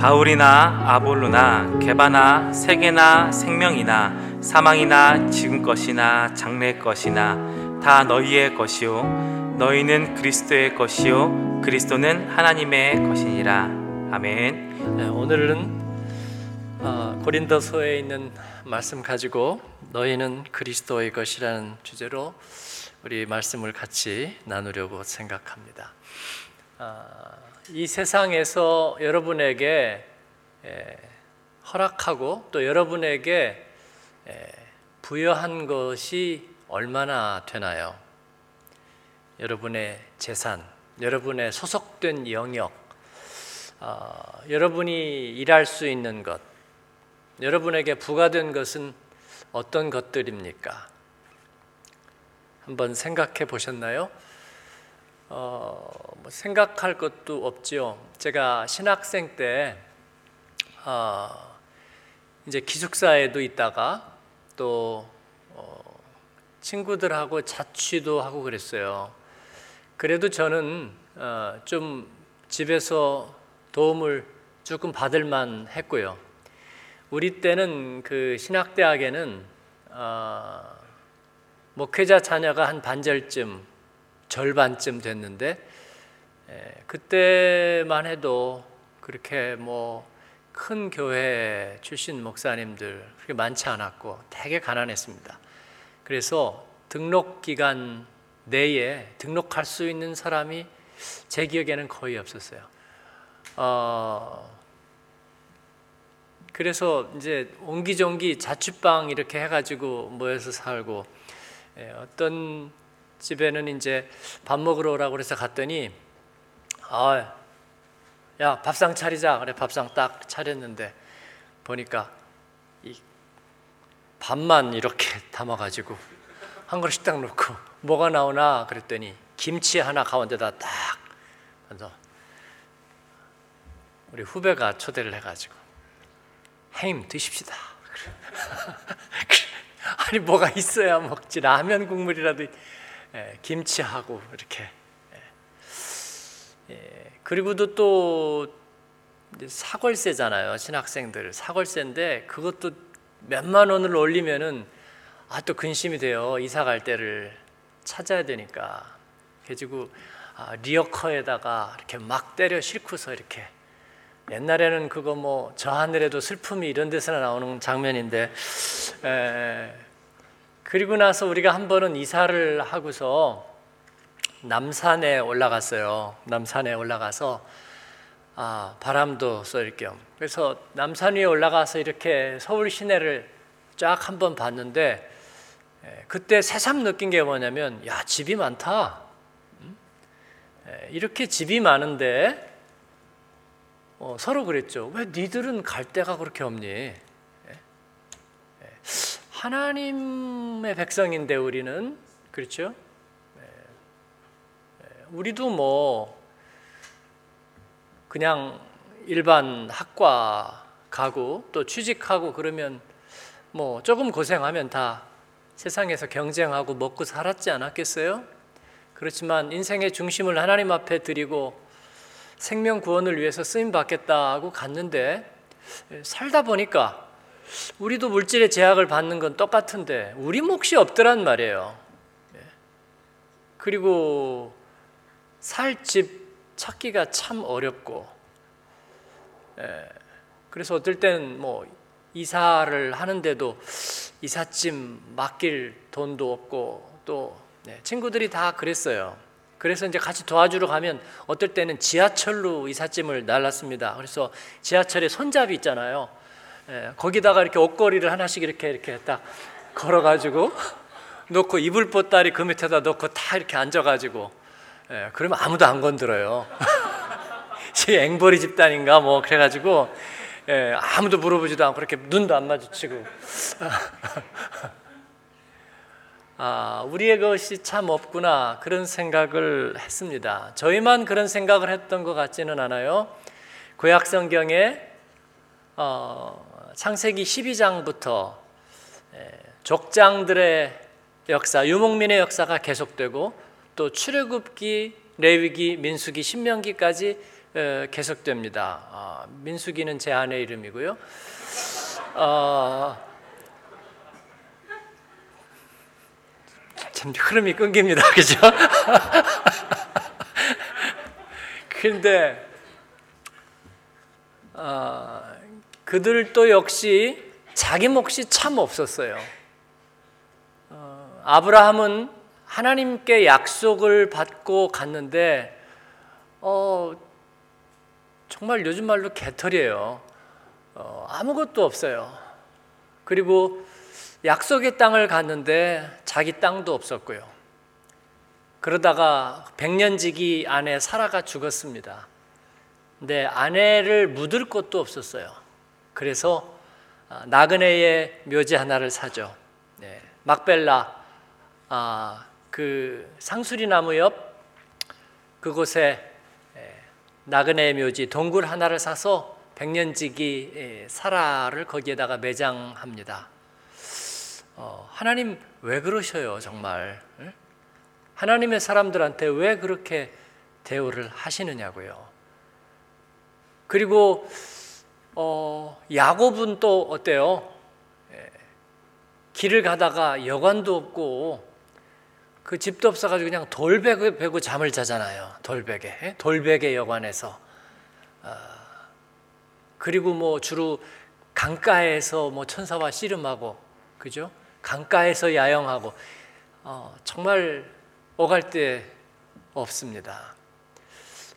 바울이나 아볼로나 개바나 세계나 생명이나 사망이나 지금 것이나 장래 것이나 다 너희의 것이요 너희는 그리스도의 것이요 그리스도는 하나님의 것이니라 아멘. 네, 오늘은 어, 고린도서에 있는 말씀 가지고 너희는 그리스도의 것이라는 주제로 우리 말씀을 같이 나누려고 생각합니다. 아, 이 세상에서 여러분에게 에, 허락하고 또 여러분에게 에, 부여한 것이 얼마나 되나요? 여러분의 재산, 여러분의 소속된 영역, 어, 여러분이 일할 수 있는 것, 여러분에게 부과된 것은 어떤 것들입니까? 한번 생각해 보셨나요? 어, 뭐 생각할 것도 없지요. 제가 신학생 때 어, 이제 기숙사에도 있다가 또 어, 친구들하고 자취도 하고 그랬어요. 그래도 저는 어, 좀 집에서 도움을 조금 받을만 했고요. 우리 때는 그 신학대학에는 어, 목회자 자녀가 한 반절쯤 절반쯤 됐는데 에, 그때만 해도 그렇게 뭐 큰 교회 출신 목사님들 그렇게 많지 않았고 되게 가난했습니다. 그래서 등록 기간 내에 등록할 수 있는 사람이 제 기억에는 거의 없었어요. 어, 그래서 이제 옹기종기 자취방 이렇게 해가지고 모여서 살고 예, 어떤 집에는 이제 밥 먹으러 오라고 그래서 갔더니 아, 야 밥상 차리자. 그래 밥상 딱 차렸는데 보니까 이 밥만 이렇게 담아가지고 한 그릇씩 딱 놓고 뭐가 나오나 그랬더니 김치 하나 가운데다 딱 얹어 우리 후배가 초대를 해가지고 행님 드십시다. 아니 뭐가 있어야 먹지? 라면 국물이라도 예, 김치하고 이렇게. 예. 예, 그리고도 또 사골세잖아요 신학생들. 사골세인데 그것도 몇만 원을 올리면은 아 또 근심이 돼요 이사 갈 때를 찾아야 되니까. 그래가지고 아, 리어커에다가 이렇게 막 때려 싣고서 이렇게. 옛날에는 그거 뭐 저 하늘에도 슬픔이 이런 데서나 나오는 장면인데 에, 그리고 나서 우리가 한 번은 이사를 하고서 남산에 올라갔어요. 남산에 올라가서 아, 바람도 쏠 겸. 그래서 남산 위에 올라가서 이렇게 서울 시내를 쫙 한번 봤는데 에, 그때 새삼 느낀 게 뭐냐면 야 집이 많다. 음? 에, 이렇게 집이 많은데 어, 서로 그랬죠. 왜 니들은 갈 데가 그렇게 없니? 하나님의 백성인데 우리는 그렇죠? 예. 우리도 뭐 그냥 일반 학과 가고 또 취직하고 그러면 뭐 조금 고생하면 다 세상에서 경쟁하고 먹고 살았지 않았겠어요? 그렇지만 인생의 중심을 하나님 앞에 드리고 생명 구원을 위해서 쓰임 받겠다 하고 갔는데 살다 보니까 우리도 물질의 제약을 받는 건 똑같은데 우리 몫이 없더란 말이에요. 예. 그리고 살 집 찾기가 참 어렵고 예. 그래서 어떨 때는 뭐 이사를 하는데도 이삿짐 맡길 돈도 없고 또 네, 친구들이 다 그랬어요. 그래서 이제 같이 도와주러 가면 어떨 때는 지하철로 이삿짐을 날랐습니다. 그래서 지하철에 손잡이 있잖아요. 예, 거기다가 이렇게 옷걸이를 하나씩 이렇게 이렇게 딱 걸어가지고 놓고 이불 보따리 그 밑에다 놓고 다 이렇게 앉아가지고 예, 그러면 아무도 안 건드려요. 앵벌이 집단인가 뭐 그래가지고 예, 아무도 물어보지도 않고 그렇게 눈도 안 마주치고 아, 우리의 것이 참 없구나 그런 생각을 했습니다. 저희만 그런 생각을 했던 것 같지는 않아요. 구약 성경에 어, 창세기 12장부터 예, 족장들의 역사, 유목민의 역사가 계속되고 또 출애굽기, 레위기, 민수기, 신명기까지 에, 계속됩니다. 아, 민수기는 제 아내 이름이고요. 어, 참 흐름이 끊깁니다. 그죠? 근데 어, 그들도 역시 자기 몫이 참 없었어요. 어, 아브라함은 하나님께 약속을 받고 갔는데 어, 정말 요즘 말로 개털이에요. 어, 아무것도 없어요. 그리고 약속의 땅을 갔는데 자기 땅도 없었고요. 그러다가 백년지기 아내 사라가 죽었습니다. 근데 아내를 묻을 곳도 없었어요. 그래서 아, 나그네의 묘지 하나를 사죠. 네, 막벨라 아, 그 상수리 나무 옆 그곳에 나그네의 묘지 동굴 하나를 사서 백년지기 사라를 거기에다가 매장합니다. 어, 하나님 왜 그러셔요, 정말? 하나님의 사람들한테 왜 그렇게 대우를 하시느냐고요. 그리고 어, 야곱은 또 어때요? 예, 길을 가다가 여관도 없고 그 집도 없어가지고 그냥 돌베개 베고 잠을 자잖아요. 돌베개, 예? 돌베개 여관에서. 아, 그리고 뭐 주로 강가에서 뭐 천사와 씨름하고, 그죠? 강가에서 야영하고, 어, 정말 오갈 데 없습니다.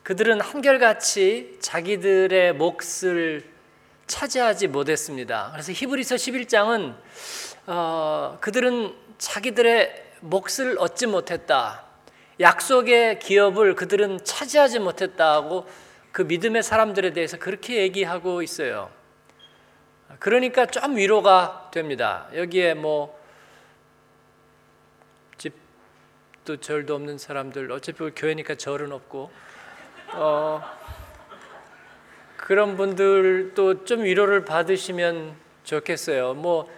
그들은 한결같이 자기들의 몫을 차지하지 못했습니다. 그래서 히브리서 11장은 어, 그들은 자기들의 몫을 얻지 못했다. 약속의 기업을 그들은 차지하지 못했다고 그 믿음의 사람들에 대해서 그렇게 얘기하고 있어요. 그러니까 좀 위로가 됩니다. 여기에 뭐 집도 절도 없는 사람들 어차피 교회니까 절은 없고 어, 그런 분들도 좀 위로를 받으시면 좋겠어요. 뭐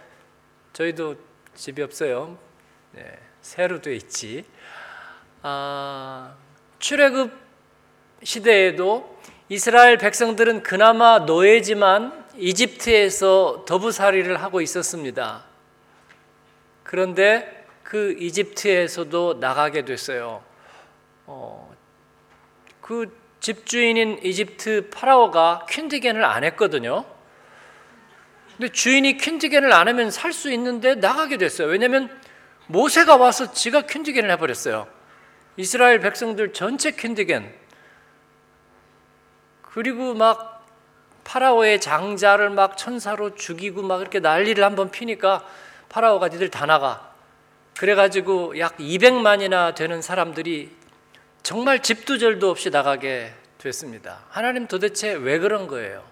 저희도 집이 없어요. 네, 새로 돼 있지. 아, 출애굽 시대에도 이스라엘 백성들은 그나마 노예지만 이집트에서 더부살이를 하고 있었습니다. 그런데 그 이집트에서도 나가게 됐어요. 어, 그 집주인인 이집트 파라오가 퀸디겐을 안 했거든요. 근데 주인이 퀸디겐을 안 하면 살 수 있는데 나가게 됐어요. 왜냐하면 모세가 와서 지가 퀸디겐을 해버렸어요. 이스라엘 백성들 전체 퀸디겐. 그리고 막 파라오의 장자를 막 천사로 죽이고 막 이렇게 난리를 한번 피니까 파라오가 니들 다 나가. 그래가지고 약 200만이나 되는 사람들이 정말 집두절도 없이 나가게 됐습니다. 하나님 도대체 왜 그런 거예요?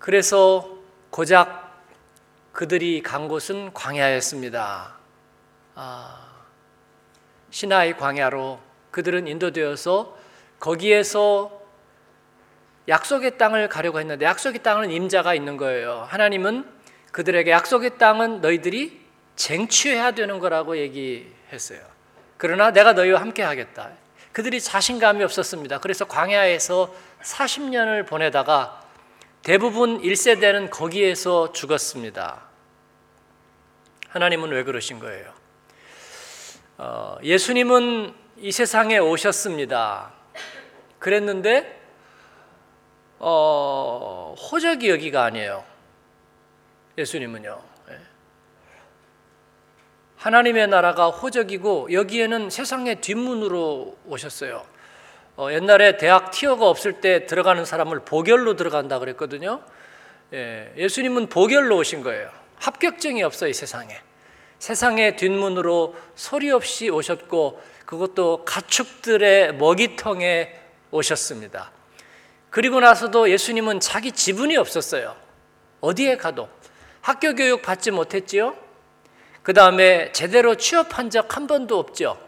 그래서 고작 그들이 간 곳은 광야였습니다. 아, 시나이 광야로 그들은 인도되어서 거기에서 약속의 땅을 가려고 했는데 약속의 땅은 임자가 있는 거예요. 하나님은 그들에게 약속의 땅은 너희들이 쟁취해야 되는 거라고 얘기했어요. 그러나 내가 너희와 함께 하겠다. 그들이 자신감이 없었습니다. 그래서 광야에서 40년을 보내다가 대부분 1세대는 거기에서 죽었습니다. 하나님은 왜 그러신 거예요? 어, 예수님은 이 세상에 오셨습니다. 그랬는데 어, 호적이 여기가 아니에요. 예수님은요. 예. 하나님의 나라가 호적이고 여기에는 세상의 뒷문으로 오셨어요. 어, 옛날에 대학 티어가 없을 때 들어가는 사람을 보결로 들어간다 그랬거든요. 예, 예수님은 보결로 오신 거예요. 합격증이 없어요, 이 세상에. 세상의 뒷문으로 소리 없이 오셨고 그것도 가축들의 먹이통에 오셨습니다. 그리고 나서도 예수님은 자기 지분이 없었어요. 어디에 가도 학교 교육 받지 못했지요. 그 다음에 제대로 취업한 적 한 번도 없죠.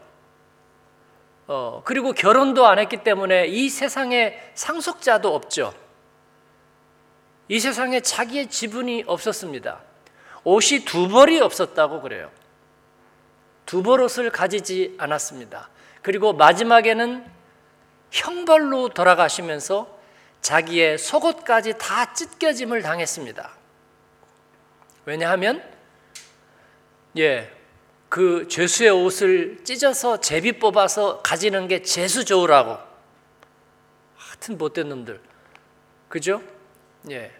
어, 그리고 결혼도 안 했기 때문에 이 세상에 상속자도 없죠. 이 세상에 자기의 지분이 없었습니다. 옷이 두 벌이 없었다고 그래요. 두 벌 옷을 가지지 않았습니다. 그리고 마지막에는 형벌로 돌아가시면서 자기의 속옷까지 다 찢겨짐을 당했습니다. 왜냐하면 예, 그 죄수의 옷을 찢어서 제비 뽑아서 가지는 게 재수 좋으라고. 하여튼 못된 놈들. 그죠? 예.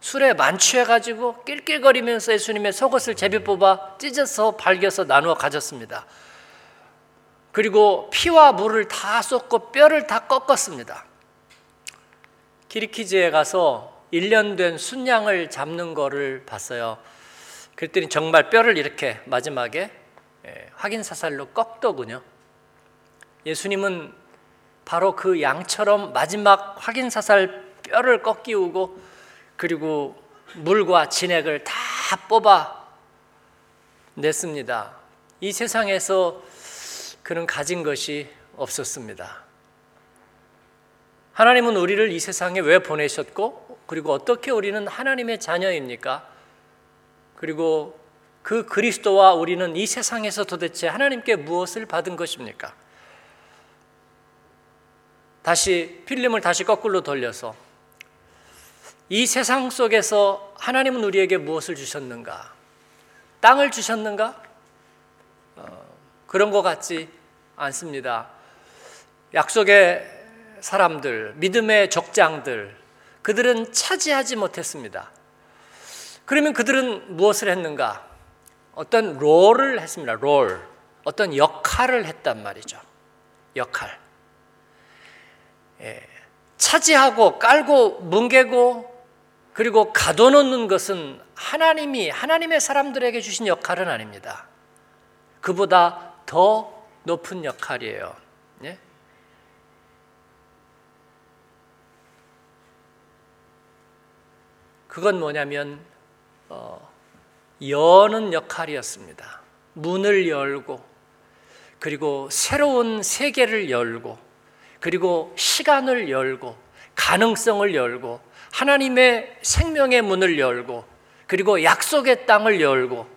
술에 만취해 가지고 낄낄거리면서 예수님의 속옷을 제비 뽑아 찢어서 발겨서 나누어 가졌습니다. 그리고 피와 물을 다 쏟고 뼈를 다 꺾었습니다. 기리키즈에 가서 1년 된 순양을 잡는 거를 봤어요. 그랬더니 정말 뼈를 이렇게 마지막에 예, 확인 사살로 꺾더군요. 예수님은 바로 그 양처럼 마지막 확인 사살 뼈를 꺾이우고 그리고 물과 진액을 다 뽑아 냈습니다. 이 세상에서 그는 가진 것이 없었습니다. 하나님은 우리를 이 세상에 왜 보내셨고 그리고 어떻게 우리는 하나님의 자녀입니까? 그리고 그 그리스도와 우리는 이 세상에서 도대체 하나님께 무엇을 받은 것입니까? 다시 필름을 다시 거꾸로 돌려서 이 세상 속에서 하나님은 우리에게 무엇을 주셨는가? 땅을 주셨는가? 어, 그런 것 같지 않습니다. 약속의 사람들, 믿음의 적장들, 그들은 차지하지 못했습니다. 그러면 그들은 무엇을 했는가? 어떤 롤을 했습니다. 롤. 어떤 역할을 했단 말이죠. 역할. 예. 차지하고 깔고 뭉개고 그리고 가둬놓는 것은 하나님이 하나님의 사람들에게 주신 역할은 아닙니다. 그보다 더 높은 역할이에요. 예? 그건 뭐냐면 어, 여는 역할이었습니다. 문을 열고 그리고 새로운 세계를 열고 그리고 시간을 열고 가능성을 열고 하나님의 생명의 문을 열고 그리고 약속의 땅을 열고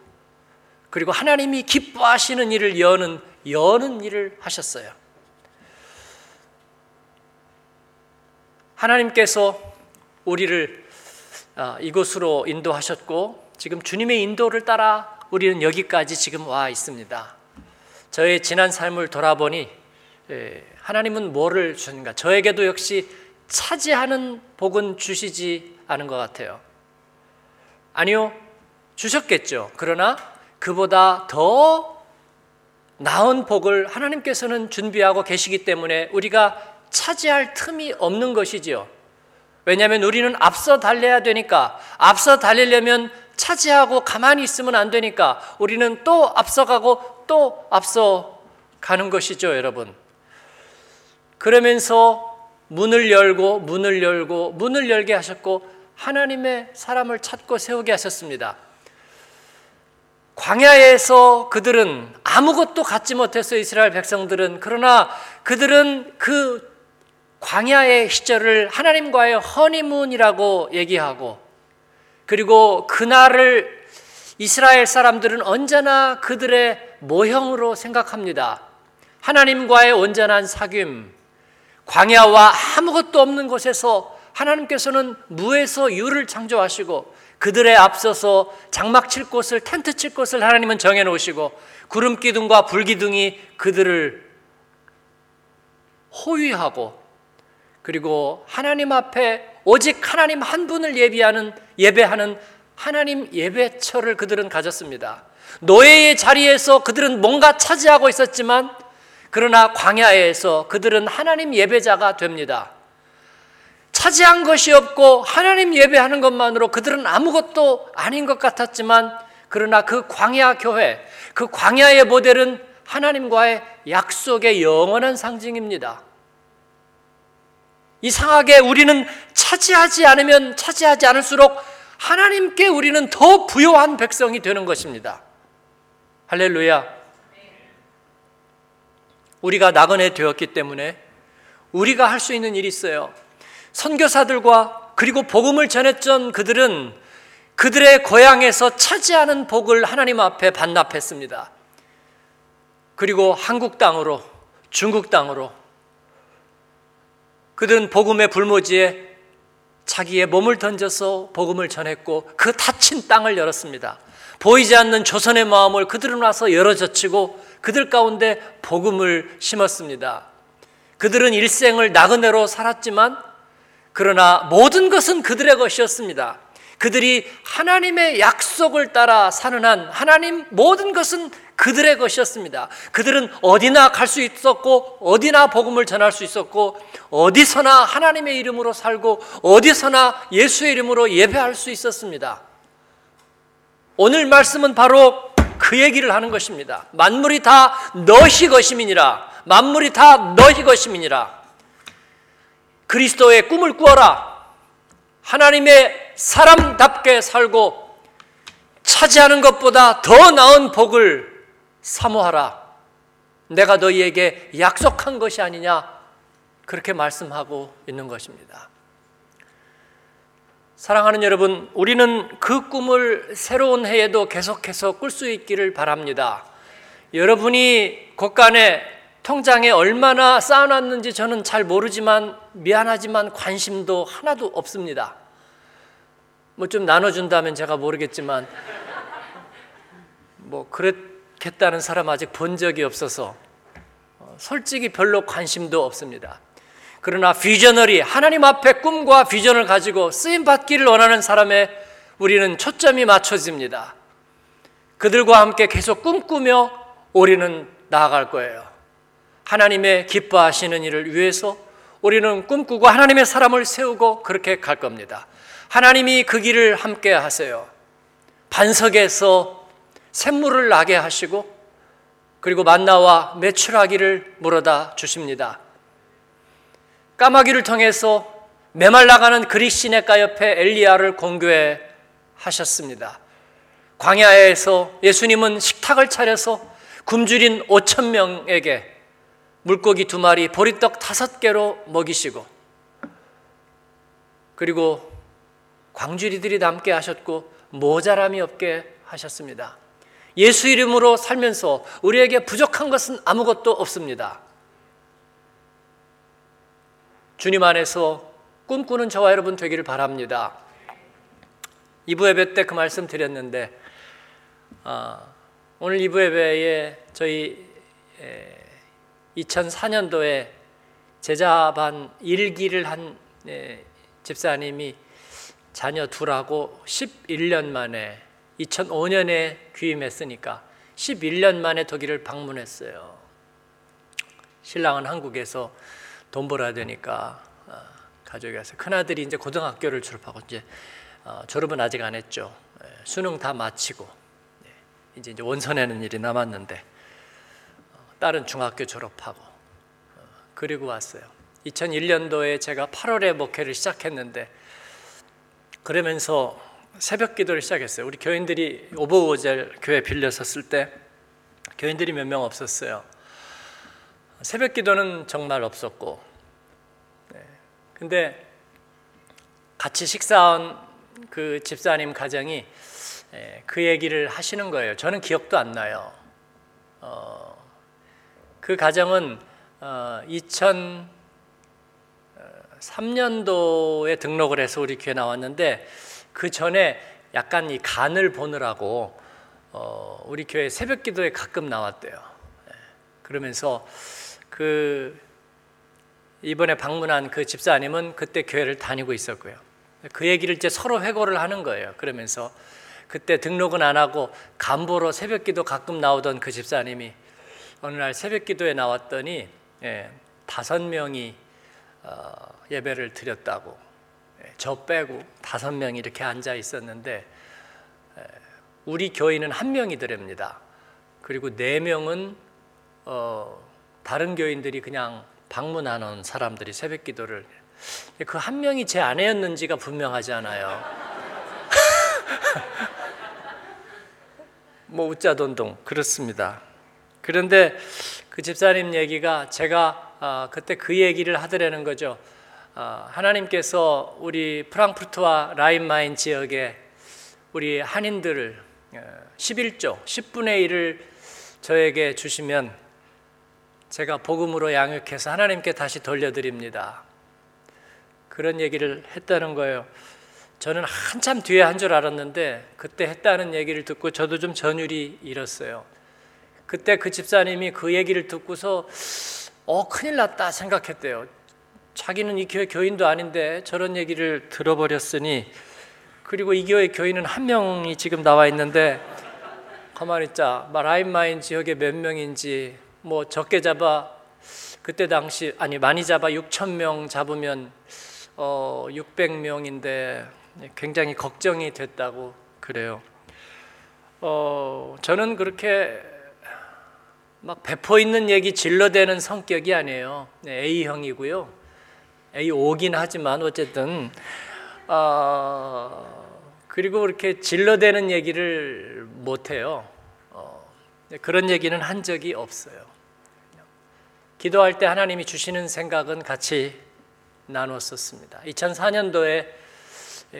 그리고 하나님이 기뻐하시는 일을 여는 여는 일을 하셨어요. 하나님께서 우리를 아, 이곳으로 인도하셨고 지금 주님의 인도를 따라 우리는 여기까지 지금 와 있습니다. 저의 지난 삶을 돌아보니 예, 하나님은 뭐를 주는가? 저에게도 역시 차지하는 복은 주시지 않은 것 같아요. 아니요, 주셨겠죠. 그러나 그보다 더 나은 복을 하나님께서는 준비하고 계시기 때문에 우리가 차지할 틈이 없는 것이지요. 왜냐하면 우리는 앞서 달려야 되니까 앞서 달리려면 차지하고 가만히 있으면 안 되니까 우리는 또 앞서가고 또 앞서 가는 것이죠, 여러분. 그러면서 문을 열고 문을 열고 문을 열게 하셨고 하나님의 사람을 찾고 세우게 하셨습니다. 광야에서 그들은 아무것도 갖지 못했어요. 이스라엘 백성들은. 그러나 그들은 그 광야의 시절을 하나님과의 허니문이라고 얘기하고 그리고 그날을 이스라엘 사람들은 언제나 그들의 모형으로 생각합니다. 하나님과의 온전한 사귐, 광야와 아무것도 없는 곳에서 하나님께서는 무에서 유를 창조하시고 그들의 앞서서 장막 칠 곳을 텐트 칠 곳을 하나님은 정해 놓으시고 구름 기둥과 불 기둥이 그들을 호위하고 그리고 하나님 앞에 오직 하나님 한 분을 예비하는 예배하는 하나님 예배처를 그들은 가졌습니다. 노예의 자리에서 그들은 뭔가 차지하고 있었지만 그러나 광야에서 그들은 하나님 예배자가 됩니다. 차지한 것이 없고 하나님 예배하는 것만으로 그들은 아무것도 아닌 것 같았지만 그러나 그 광야 교회, 그 광야의 모델은 하나님과의 약속의 영원한 상징입니다. 이상하게 우리는 차지하지 않으면 차지하지 않을수록 하나님께 우리는 더 부요한 백성이 되는 것입니다. 할렐루야. 우리가 나그네 되었기 때문에 우리가 할 수 있는 일이 있어요. 선교사들과 그리고 복음을 전했던 그들은 그들의 고향에서 차지하는 복을 하나님 앞에 반납했습니다. 그리고 한국 땅으로, 중국 땅으로, 그들은 복음의 불모지에 자기의 몸을 던져서 복음을 전했고 그 닫힌 땅을 열었습니다. 보이지 않는 조선의 마음을 그들은 와서 열어젖히고 그들 가운데 복음을 심었습니다. 그들은 일생을 나그네로 살았지만 그러나 모든 것은 그들의 것이었습니다. 그들이 하나님의 약속을 따라 사는 한 하나님 모든 것은 그들의 것이었습니다. 그들은 어디나 갈 수 있었고 어디나 복음을 전할 수 있었고 어디서나 하나님의 이름으로 살고 어디서나 예수의 이름으로 예배할 수 있었습니다. 오늘 말씀은 바로 그 얘기를 하는 것입니다. 만물이 다 너희 것임이니라. 만물이 다 너희 것임이니라. 그리스도의 꿈을 꾸어라. 하나님의 사람답게 살고 차지하는 것보다 더 나은 복을 사모하라. 내가 너희에게 약속한 것이 아니냐. 그렇게 말씀하고 있는 것입니다. 사랑하는 여러분, 우리는 그 꿈을 새로운 해에도 계속해서 꿀 수 있기를 바랍니다. 여러분이 곳간에 통장에 얼마나 쌓아놨는지 저는 잘 모르지만 미안하지만 관심도 하나도 없습니다. 뭐 좀 나눠준다면 제가 모르겠지만 뭐 그렇겠다는 사람 아직 본 적이 없어서 어, 솔직히 별로 관심도 없습니다. 그러나 비저널이 하나님 앞에 꿈과 비전을 가지고 쓰임 받기를 원하는 사람의 우리는 초점이 맞춰집니다. 그들과 함께 계속 꿈꾸며 우리는 나아갈 거예요. 하나님의 기뻐하시는 일을 위해서 우리는 꿈꾸고 하나님의 사람을 세우고 그렇게 갈 겁니다. 하나님이 그 길을 함께 하세요. 반석에서 샘물을 나게 하시고 그리고 만나와 매출하기를 물어다 주십니다. 까마귀를 통해서 메말라가는 그리 시내가 옆에 엘리야를 공교해 하셨습니다. 광야에서 예수님은 식탁을 차려서 굶주린 5천 명에게 물고기 두 마리, 보리떡 다섯 개로 먹이시고 그리고 광주리들이 남게 하셨고 모자람이 없게 하셨습니다. 예수 이름으로 살면서 우리에게 부족한 것은 아무것도 없습니다. 주님 안에서 꿈꾸는 저와 여러분 되기를 바랍니다. 2부 예배 때 그 말씀 드렸는데 아, 오늘 2부 예배에 저희 에, 2004년도에 제자반 일기를 한 에, 집사님이 자녀 둘하고 11년 만에 2005년에 귀임했으니까 11년 만에 독일을 방문했어요. 신랑은 한국에서 돈 벌어야 되니까 어, 가족이 와서 큰 아들이 이제 고등학교를 졸업하고 이제 어, 졸업은 아직 안 했죠. 예, 수능 다 마치고 예, 이제 이제 원서내는 일이 남았는데 어, 딸은 중학교 졸업하고 그리고 왔어요. 2001년도에 제가 8월에 목회를 시작했는데 그러면서 새벽 기도를 시작했어요. 우리 교인들이 오버오젤 교회 빌렸었을 때 교인들이 몇 명 없었어요. 새벽 기도는 정말 없었고, 네. 근데 같이 식사한 그 집사님 가정이 예, 그 얘기를 하시는 거예요. 저는 기억도 안 나요. 어, 그 가정은 어, 2003년도에 등록을 해서 우리 교회 나왔는데 그 전에 약간 이 간을 보느라고 어, 우리 교회 새벽 기도에 가끔 나왔대요. 예, 그러면서 그 이번에 방문한 그 집사님은 그때 교회를 다니고 있었고요. 그 얘기를 이제 서로 회고를 하는 거예요. 그러면서 그때 등록은 안 하고 간보로 새벽 기도 가끔 나오던 그 집사님이 어느 날 새벽 기도에 나왔더니 예, 다섯 명이 어, 예배를 드렸다고 예, 저 빼고 다섯 명이 이렇게 앉아 있었는데 예, 우리 교인은 한 명이더랍니다. 그리고 네 명은 어, 다른 교인들이 그냥 방문하는 사람들이 새벽 기도를 그 한 명이 제 아내였는지가 분명하지 않아요. 뭐 웃자돈동 그렇습니다. 그런데 그 집사님 얘기가 제가 아, 그때 그 얘기를 하더라는 거죠. 아, 하나님께서 우리 프랑크푸르트와 라인마인 지역에 우리 한인들을 11조 어, 10분의 1을 저에게 주시면 제가 복음으로 양육해서 하나님께 다시 돌려드립니다. 그런 얘기를 했다는 거예요. 저는 한참 뒤에 한 줄 알았는데 그때 했다는 얘기를 듣고 저도 좀 전율이 잃었어요. 그때 그 집사님이 그 얘기를 듣고서 어 큰일 났다 생각했대요. 자기는 이 교회 교인도 아닌데 저런 얘기를 들어버렸으니 그리고 이 교회 교인은 한 명이 지금 나와 있는데 가만히 있자 라인마인 지역에 몇 명인지 뭐 적게 잡아 그때 당시 아니 많이 잡아 6천 명 잡으면 어 600명인데 굉장히 걱정이 됐다고 그래요. 어 저는 그렇게 막 배포 있는 얘기 질러대는 성격이 아니에요. 네, A형이고요. A5긴 하지만 어쨌든 어, 그리고 그렇게 질러대는 얘기를 못 해요. 어, 그런 얘기는 한 적이 없어요. 기도할 때 하나님이 주시는 생각은 같이 나눴었습니다. 2004년도에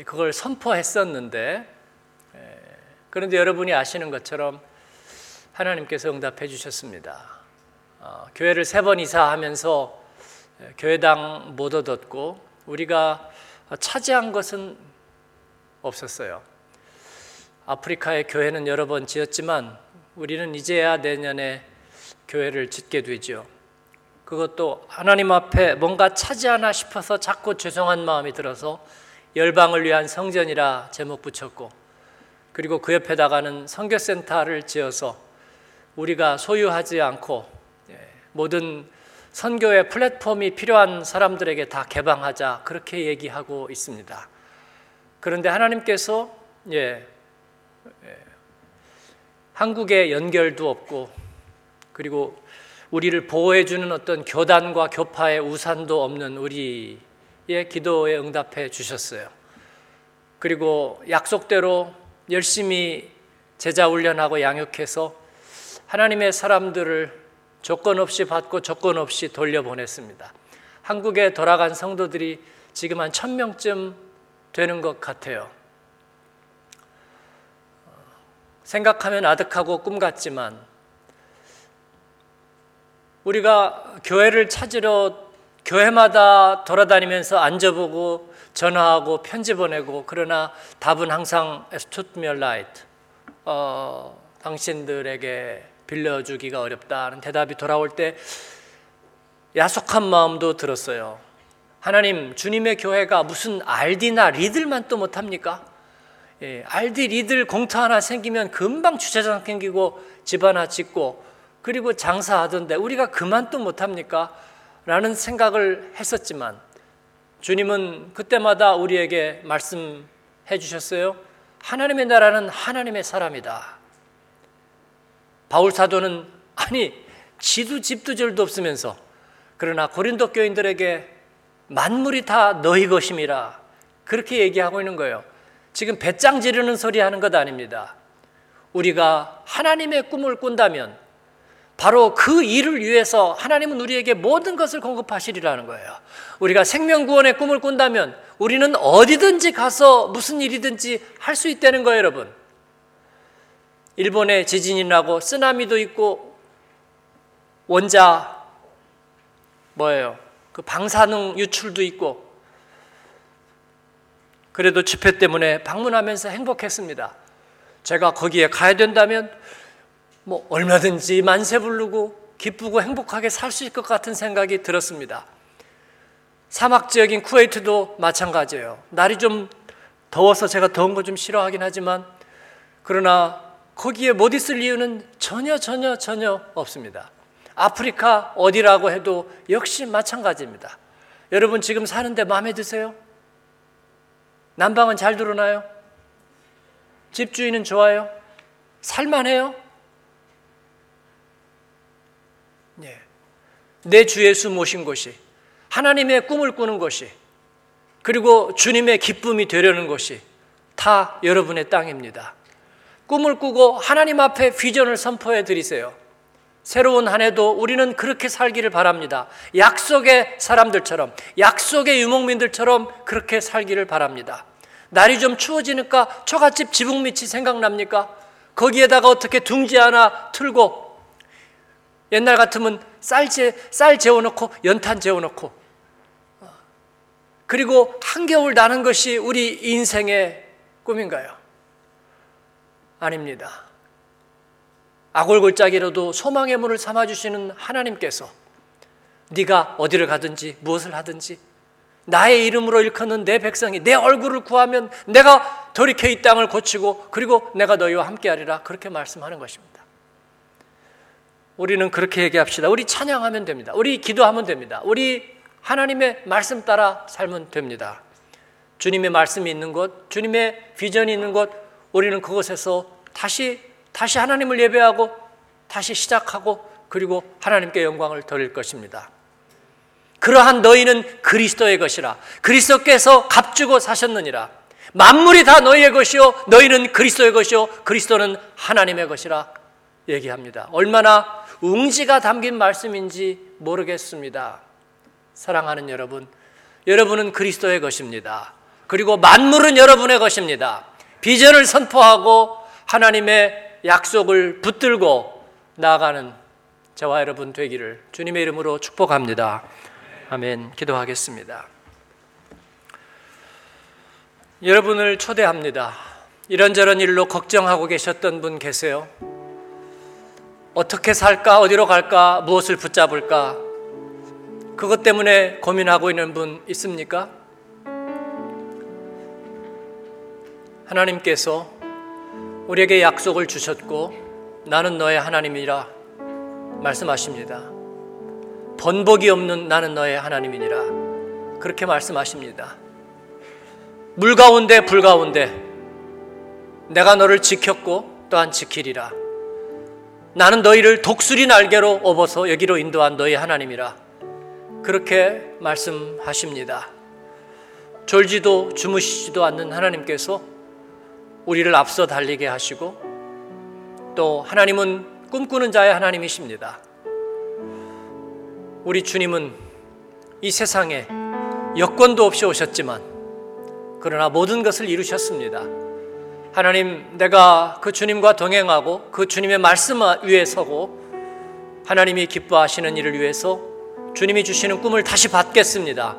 그걸 선포했었는데 그런데 여러분이 아시는 것처럼 하나님께서 응답해 주셨습니다. 어, 교회를 세 번 이사하면서 교회당 못 얻었고 우리가 차지한 것은 없었어요. 아프리카의 교회는 여러 번 지었지만 우리는 이제야 내년에 교회를 짓게 되죠. 그것도 하나님 앞에 뭔가 차지하나 싶어서 자꾸 죄송한 마음이 들어서 열방을 위한 성전이라 제목 붙였고 그리고 그 옆에다가는 선교센터를 지어서 우리가 소유하지 않고 예, 모든 선교의 플랫폼이 필요한 사람들에게 다 개방하자 그렇게 얘기하고 있습니다. 그런데 하나님께서 예, 예, 한국에 연결도 없고 그리고 우리를 보호해 주는 어떤 교단과 교파의 우산도 없는 우리의 기도에 응답해 주셨어요. 그리고 약속대로 열심히 제자 훈련하고 양육해서 하나님의 사람들을 조건 없이 받고 조건 없이 돌려보냈습니다. 한국에 돌아간 성도들이 지금 한 천명쯤 되는 것 같아요. 생각하면 아득하고 꿈 같지만 우리가 교회를 찾으러 교회마다 돌아다니면서 앉아보고 전화하고 편지 보내고 그러나 답은 항상 es tut mir leid 어, 당신들에게 빌려주기가 어렵다는 대답이 돌아올 때 야속한 마음도 들었어요. 하나님, 주님의 교회가 무슨 알디나 리들만도 못합니까? 예, 알디, 리들 공터 하나 생기면 금방 주차장 생기고 집 하나 짓고 그리고 장사하던데 우리가 그만도 못합니까? 라는 생각을 했었지만 주님은 그때마다 우리에게 말씀해 주셨어요. 하나님의 나라는 하나님의 사람이다. 바울 사도는 아니 지도 집도 절도 없으면서 그러나 고린도 교인들에게 만물이 다 너희 것임이라 그렇게 얘기하고 있는 거예요. 지금 배짱 지르는 소리 하는 것 아닙니다. 우리가 하나님의 꿈을 꾼다면 바로 그 일을 위해서 하나님은 우리에게 모든 것을 공급하시리라는 거예요. 우리가 생명구원의 꿈을 꾼다면 우리는 어디든지 가서 무슨 일이든지 할 수 있다는 거예요, 여러분. 일본에 지진이 나고 쓰나미도 있고 원자 뭐예요? 그 방사능 유출도 있고 그래도 집회 때문에 방문하면서 행복했습니다. 제가 거기에 가야 된다면 뭐 얼마든지 만세 부르고 기쁘고 행복하게 살 수 있을 것 같은 생각이 들었습니다. 사막 지역인 쿠웨이트도 마찬가지예요. 날이 좀 더워서 제가 더운 거 좀 싫어하긴 하지만 그러나 거기에 못 있을 이유는 전혀 전혀 전혀 없습니다. 아프리카 어디라고 해도 역시 마찬가지입니다. 여러분 지금 사는데 마음에 드세요? 난방은 잘 들어나요? 집주인은 좋아요? 살만해요? 네. 내주 예수 모신 곳이 하나님의 꿈을 꾸는 것이 그리고 주님의 기쁨이 되려는 것이 다 여러분의 땅입니다. 꿈을 꾸고 하나님 앞에 비전을 선포해 드리세요. 새로운 한 해도 우리는 그렇게 살기를 바랍니다. 약속의 사람들처럼, 약속의 유목민들처럼 그렇게 살기를 바랍니다. 날이 좀 추워지니까 처갓집 지붕 밑이 생각납니까? 거기에다가 어떻게 둥지 하나 틀고 옛날 같으면 쌀, 재, 쌀 재워놓고 연탄 재워놓고 그리고 한겨울 나는 것이 우리 인생의 꿈인가요? 아닙니다. 아골골짜기로도 소망의 문을 삼아주시는 하나님께서 네가 어디를 가든지 무엇을 하든지 나의 이름으로 일컫는 내 백성이 내 얼굴을 구하면 내가 돌이켜 이 땅을 고치고 그리고 내가 너희와 함께하리라 그렇게 말씀하는 것입니다. 우리는 그렇게 얘기합시다. 우리 찬양하면 됩니다. 우리 기도하면 됩니다. 우리 하나님의 말씀 따라 살면 됩니다. 주님의 말씀이 있는 곳, 주님의 비전이 있는 곳, 우리는 그곳에서 다시 다시 하나님을 예배하고 다시 시작하고 그리고 하나님께 영광을 돌릴 것입니다. 그러한 너희는 그리스도의 것이라. 그리스도께서 값주고 사셨느니라. 만물이 다 너희의 것이요 너희는 그리스도의 것이요 그리스도는 하나님의 것이라 얘기합니다. 얼마나 웅지가 담긴 말씀인지 모르겠습니다. 사랑하는 여러분, 여러분은 그리스도의 것입니다. 그리고 만물은 여러분의 것입니다. 비전을 선포하고 하나님의 약속을 붙들고 나아가는 저와 여러분 되기를 주님의 이름으로 축복합니다. 아멘. 기도하겠습니다. 여러분을 초대합니다. 이런저런 일로 걱정하고 계셨던 분 계세요? 어떻게 살까? 어디로 갈까? 무엇을 붙잡을까? 그것 때문에 고민하고 있는 분 있습니까? 하나님께서 우리에게 약속을 주셨고 나는 너의 하나님이라 말씀하십니다. 번복이 없는 나는 너의 하나님이니라 그렇게 말씀하십니다. 물 가운데 불 가운데 내가 너를 지켰고 또한 지키리라. 나는 너희를 독수리 날개로 업어서 여기로 인도한 너희 하나님이라. 그렇게 말씀하십니다. 졸지도 주무시지도 않는 하나님께서 우리를 앞서 달리게 하시고 또 하나님은 꿈꾸는 자의 하나님이십니다. 우리 주님은 이 세상에 여건도 없이 오셨지만 그러나 모든 것을 이루셨습니다. 하나님, 내가 그 주님과 동행하고 그 주님의 말씀 위에 서고 하나님이 기뻐하시는 일을 위해서 주님이 주시는 꿈을 다시 받겠습니다.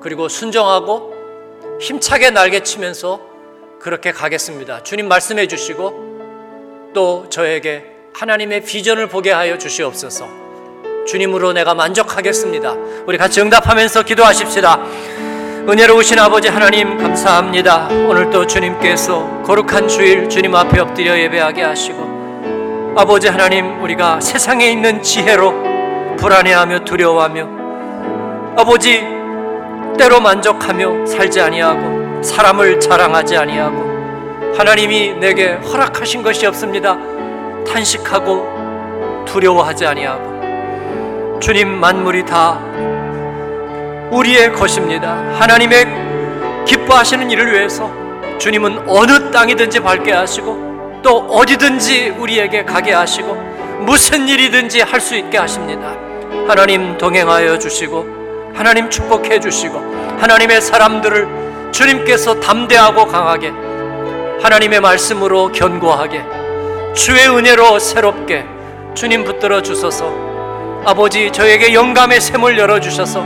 그리고 순종하고 힘차게 날개치면서 그렇게 가겠습니다. 주님 말씀해 주시고 또 저에게 하나님의 비전을 보게 하여 주시옵소서. 주님으로 내가 만족하겠습니다. 우리 같이 응답하면서 기도하십시다. 은혜로우신 아버지 하나님 감사합니다. 오늘도 주님께서 거룩한 주일 주님 앞에 엎드려 예배하게 하시고 아버지 하나님 우리가 세상에 있는 지혜로 불안해하며 두려워하며 아버지 때로 만족하며 살지 아니하고 사람을 자랑하지 아니하고 하나님이 내게 허락하신 것이 없습니다. 탄식하고 두려워하지 아니하고 주님 만물이 다 우리의 것입니다. 하나님의 기뻐하시는 일을 위해서 주님은 어느 땅이든지 밟게 하시고 또 어디든지 우리에게 가게 하시고 무슨 일이든지 할 수 있게 하십니다. 하나님 동행하여 주시고 하나님 축복해 주시고 하나님의 사람들을 주님께서 담대하고 강하게 하나님의 말씀으로 견고하게 주의 은혜로 새롭게 주님 붙들어 주소서. 아버지 저에게 영감의 샘을 열어 주셔서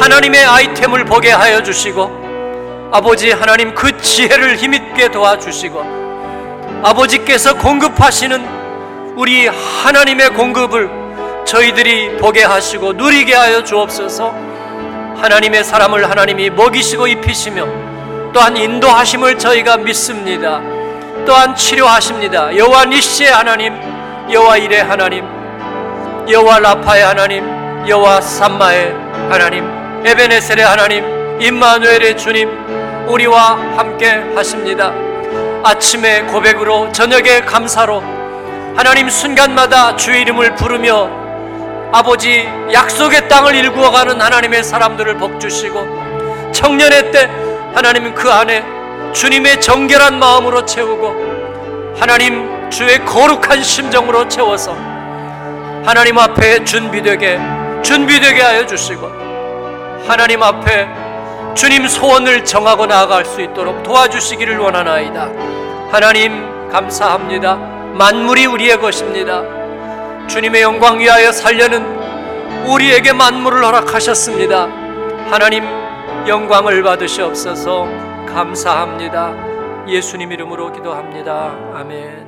하나님의 아이템을 보게 하여 주시고 아버지 하나님 그 지혜를 힘있게 도와주시고 아버지께서 공급하시는 우리 하나님의 공급을 저희들이 보게 하시고 누리게 하여 주옵소서 하나님의 사람을 하나님이 먹이시고 입히시며 또한 인도하심을 저희가 믿습니다. 또한 치료하십니다. 여호와 니시의 하나님 여호와 일의 하나님 여호와 라파의 하나님 여호와 삼마의 하나님 에베네셀의 하나님 임마누엘의 주님 우리와 함께 하십니다. 아침에 고백으로 저녁에 감사로 하나님 순간마다 주의 이름을 부르며 아버지 약속의 땅을 일구어가는 하나님의 사람들을 복주시고 청년의 때 하나님 그 안에 주님의 정결한 마음으로 채우고 하나님 주의 거룩한 심정으로 채워서 하나님 앞에 준비되게 준비되게 하여 주시고 하나님 앞에 주님 소원을 정하고 나아갈 수 있도록 도와주시기를 원하나이다. 하나님 감사합니다. 만물이 우리의 것입니다. 주님의 영광 위하여 살려는 우리에게 만물을 허락하셨습니다. 하나님 영광을 받으시옵소서 감사합니다. 예수님 이름으로 기도합니다. 아멘.